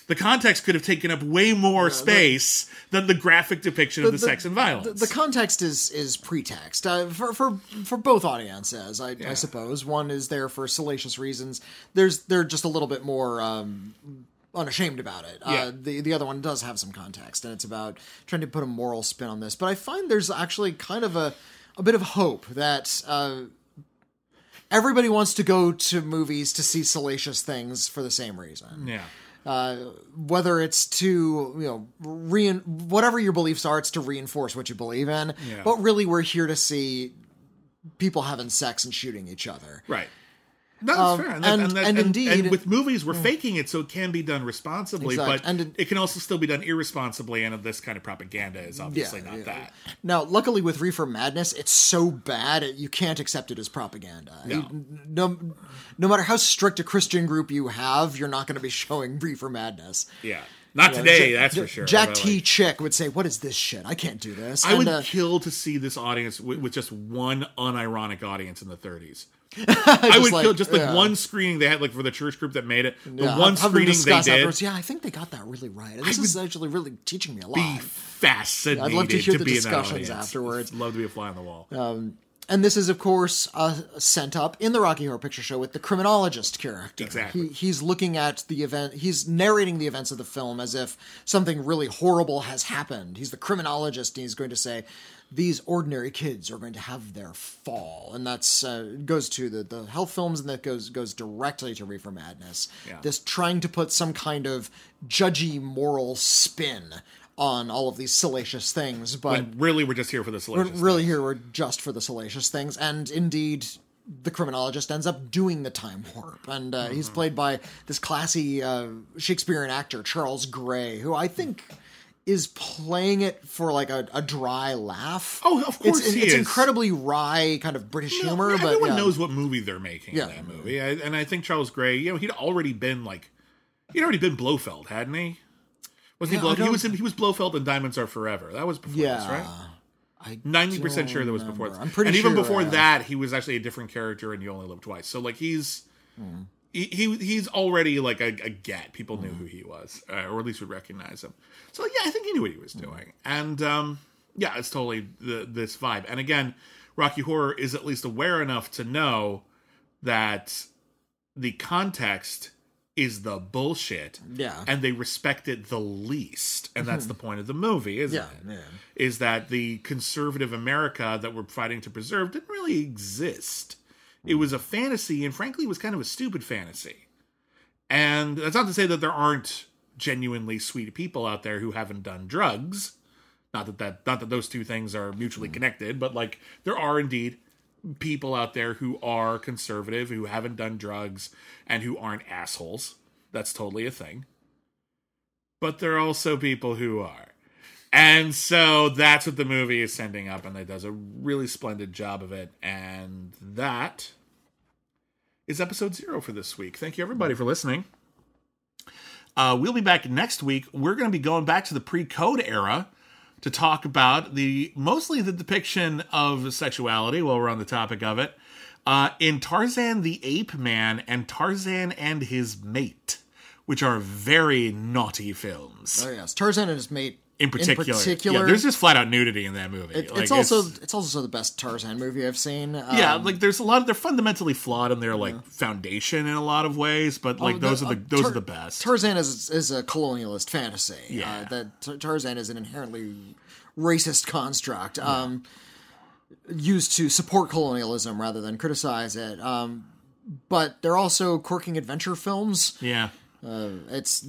The context could have taken up way more space than the graphic depiction of the, sex and violence. The, the context is is pretext uh, for for for both audiences, I, Yeah. I suppose. One is there for salacious reasons. There's they're just a little bit more um, unashamed about it. Yeah. Uh, the the other one does have some context, and it's about trying to put a moral spin on this. But I find there's actually kind of a a bit of hope that. Uh, Everybody wants to go to movies to see salacious things for the same reason yeah. uh, whether it's to you know rein whatever your beliefs are, it's to reinforce what you believe in. Yeah. But really, we're here to see people having sex and shooting each other. Right. No, that's Um, fair. and- that- and that- indeed- and with movies, we're faking it so it can be done responsibly, Exact. but And it- it can also still be done irresponsibly. And this kind of propaganda is obviously Yeah, not yeah. that. Now, luckily with Reefer Madness, it's so bad you can't accept it as propaganda. No. no, no matter how strict a Christian group you have, you're not going to be <laughs> showing Reefer Madness. Yeah, not Yeah, today. Jack- that's for sure. Jack T. like, Chick would say, "What is this shit? I can't do this." I And, would uh, kill to see this audience with, with just one unironic audience in the 30s. <laughs> I would like, kill just like yeah. one screening they had like for the church group that made it. The yeah, one screening they did. afterwards, Yeah, I think they got that really right. This I is actually really teaching me a lot. Be fascinating. I'd love to hear the be in discussions afterwards. I'd love to be a fly on the wall. And this is, of course, uh, sent up in the Rocky Horror Picture Show with the criminologist character. Exactly. He, he's looking at the event. He's narrating the events of the film as if something really horrible has happened. He's the criminologist, and he's going to say, "These ordinary kids are going to have their fall," and that's uh, goes to the the health films, and that goes goes directly to Reefer Madness. Yeah. This trying to put some kind of judgy moral spin on all of these salacious things, but When really we're just here for the we're salacious. really here we're just for the salacious things and indeed the criminologist ends up doing the time warp and uh, Mm-hmm. he's played by this classy uh, shakespearean actor charles gray who i think is playing it for like a, a dry laugh Oh, of course it's, he it's is. incredibly wry kind of british No, humor but everyone yeah. knows what movie they're making Yeah. in that movie, I, and I think Charles Gray, you know, he'd already been like, he'd already been Blofeld, hadn't he? Wasn't Yeah, he? Blofeld? He was in, he was Blofeld in Diamonds Are Forever. That was before yeah this, right? Ninety percent sure that was before remember. this. I'm pretty and even sure, before that, he was actually a different character in You Only Live Twice. So like he's Hmm. he, he he's already like a, a get. People knew who he was, uh, or at least would recognize him. So yeah, I think he knew what he was doing, and um, yeah, it's totally the, this vibe. And again, Rocky Horror is at least aware enough to know that the context is the bullshit. Yeah. and they respect it the least, and that's the mm-hmm. point of the movie, isn't yeah, it? yeah. is that the conservative America that we're fighting to preserve didn't really exist. It was a mm. fantasy, and frankly, it was kind of a stupid fantasy. And that's not to say that there aren't genuinely sweet people out there who haven't done drugs. Not that that not that those two things are mutually mm. connected, but like there are indeed people out there who are conservative, who haven't done drugs, and who aren't assholes. That's totally a thing. But there are also people who are. And so that's what the movie is sending up, and it does a really splendid job of it. And that is episode zero for this week. Thank you, everybody, for listening. Uh, we'll be back next week. We're going to be going back to the pre-code era to talk about the mostly the depiction of sexuality while we're on the topic of it uh, in Tarzan the Ape Man and Tarzan and His Mate, which are very naughty films. Oh yes. Tarzan and his mate in particular. in particular yeah, there's just flat out nudity in that movie. it- Like, it's also it's, also the best tarzan movie i've seen yeah, Um, like there's a lot of they're fundamentally flawed in their like foundation in a lot of ways, but like Oh, those the- are the uh, those Tar- are the best. Tarzan is is a colonialist fantasy. Yeah. uh, that Tar- Tarzan is an inherently racist construct, um, used to support colonialism rather than criticize it. Um, but they're also quirking adventure films. yeah, Uh, it's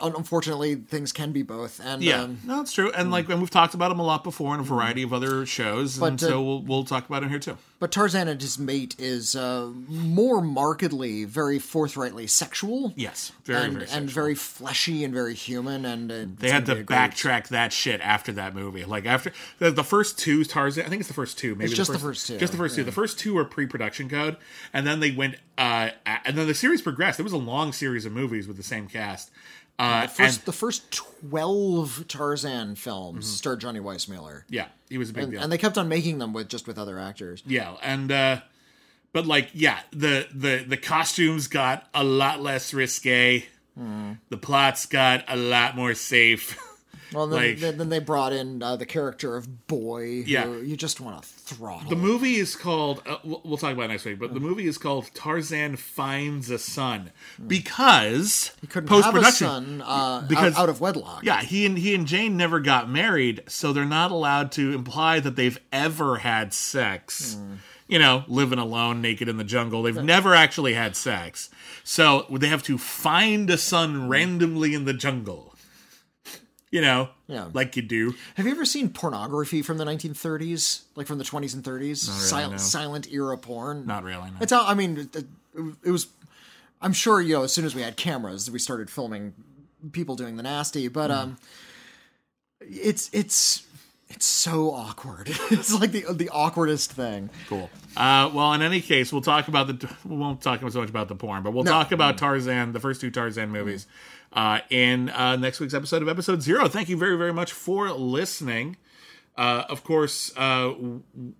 unfortunately things can be both, and yeah, um, no, it's true. And like, and we've talked about them a lot before in a variety of other shows, and But, uh, so we'll we'll talk about it here too. But Tarzan and his mate is uh, more markedly, very forthrightly sexual. Yes, very and, very and very fleshy and very human, and uh, They had to backtrack that shit after that movie. Like after the, the first two Tarzan, I think it's the first two. Maybe It's just the first, first two, Just the first two. The first two were pre-production code, and then they went. uh And then the series progressed. It was a long series of movies with the same cast. Uh, The first, and- the first twelve Tarzan films starred Johnny Weissmuller, yeah, he was a big and, deal. and they kept on making them with just with other actors. Yeah, and uh but like yeah, the the the costumes got a lot less risque. Hmm. The plots got a lot more safe. <laughs> Well, then, Like- then, then they brought in uh, the character of Boy, who Yeah. you just want to throttle. the movie is called uh, we'll, we'll talk about it next week, but the movie is called Tarzan finds a son because he couldn't post production uh, because- out, out of wedlock. Yeah, he and he and Jane never got married, so they're not allowed to imply that they've ever had sex. Hmm. You know, living alone, naked in the jungle. They've never actually had sex. So they have to find a son randomly in the jungle. You know, Yeah. like you do. Have you ever seen pornography from the 1930s, like from the 20s and 30s? really, Sil- no. Silent era porn. Not really. No. It's how I mean, it, it was. I'm sure you know. As soon as we had cameras, we started filming people doing the nasty. But um, it's it's it's so awkward. <laughs> it's like the the awkwardest thing. Cool. Uh, well, in any case, we'll talk about the. We won't talk so much about the porn, but we'll talk about Tarzan, the first two Tarzan movies, uh, in uh, next week's episode of Episode Zero. Thank you very, very much for listening. Uh, of course, uh,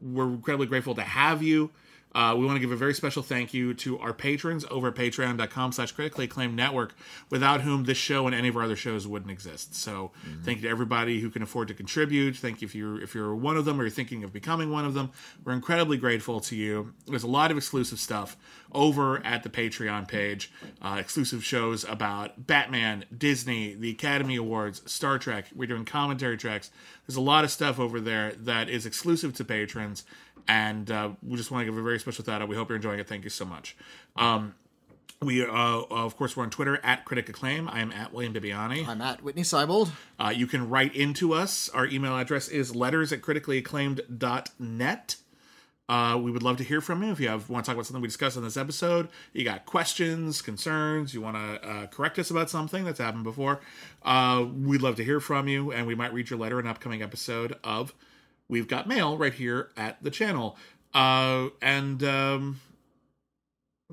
we're incredibly grateful to have you. Uh, we want to give a very special thank you to our patrons over at patreon.com slash critically acclaimed network, without whom this show and any of our other shows wouldn't exist. So thank you to everybody who can afford to contribute. Thank you if you're if you're one of them or you're thinking of becoming one of them. We're incredibly grateful to you. There's a lot of exclusive stuff over at the Patreon page. Uh, exclusive shows about Batman, Disney, the Academy Awards, Star Trek. We're doing commentary tracks. There's a lot of stuff over there that is exclusive to patrons, and uh, we just want to give a very special shout out. We hope you're enjoying it. Thank you so much. Um, we, uh, of course, we're on Twitter at Critic Acclaim. I am at William Bibbiani. I'm at Whitney Seibold. Uh, you can write into us. Our email address is letters at criticallyacclaimed.net. Uh, we would love to hear from you if you have want to talk about something we discussed in this episode. You got questions, concerns, you want to uh, correct us about something that's happened before. Uh, we'd love to hear from you, and we might read your letter in an upcoming episode of We've Got Mail right here at the channel. Uh, and um,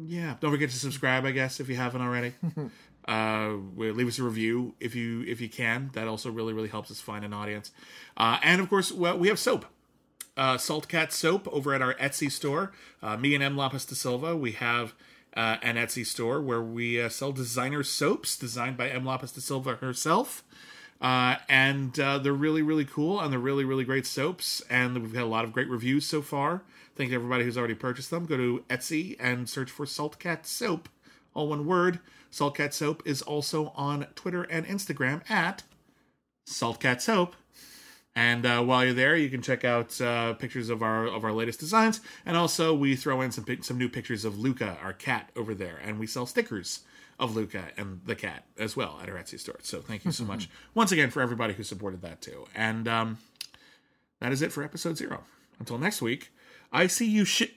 yeah, don't forget to subscribe, I guess, if you haven't already. <laughs> uh leave us a review if you if you can. That also really really helps us find an audience. Uh and of course well, we have soap. Uh salt cat soap over at our etsy store. Uh me and m. Lapis de silva we have uh, an etsy store where we uh, sell designer soaps designed by m. Lapis de silva herself uh, and uh, they're really really cool and they're really really great soaps and we've had a lot of great reviews so far. Thank you to everybody who's already purchased them. Go to etsy and search for salt cat soap all one word. Salt Cat soap is also on twitter and instagram at Salt Cat soap. And uh, while you're there, you can check out uh, pictures of our of our latest designs, and also we throw in some some new pictures of Luca, our cat, over there, and we sell stickers of Luca and the cat as well at our Etsy store. So thank you so much <laughs> once again for everybody who supported that too. And um, that is it for episode zero. Until next week, I see you shit.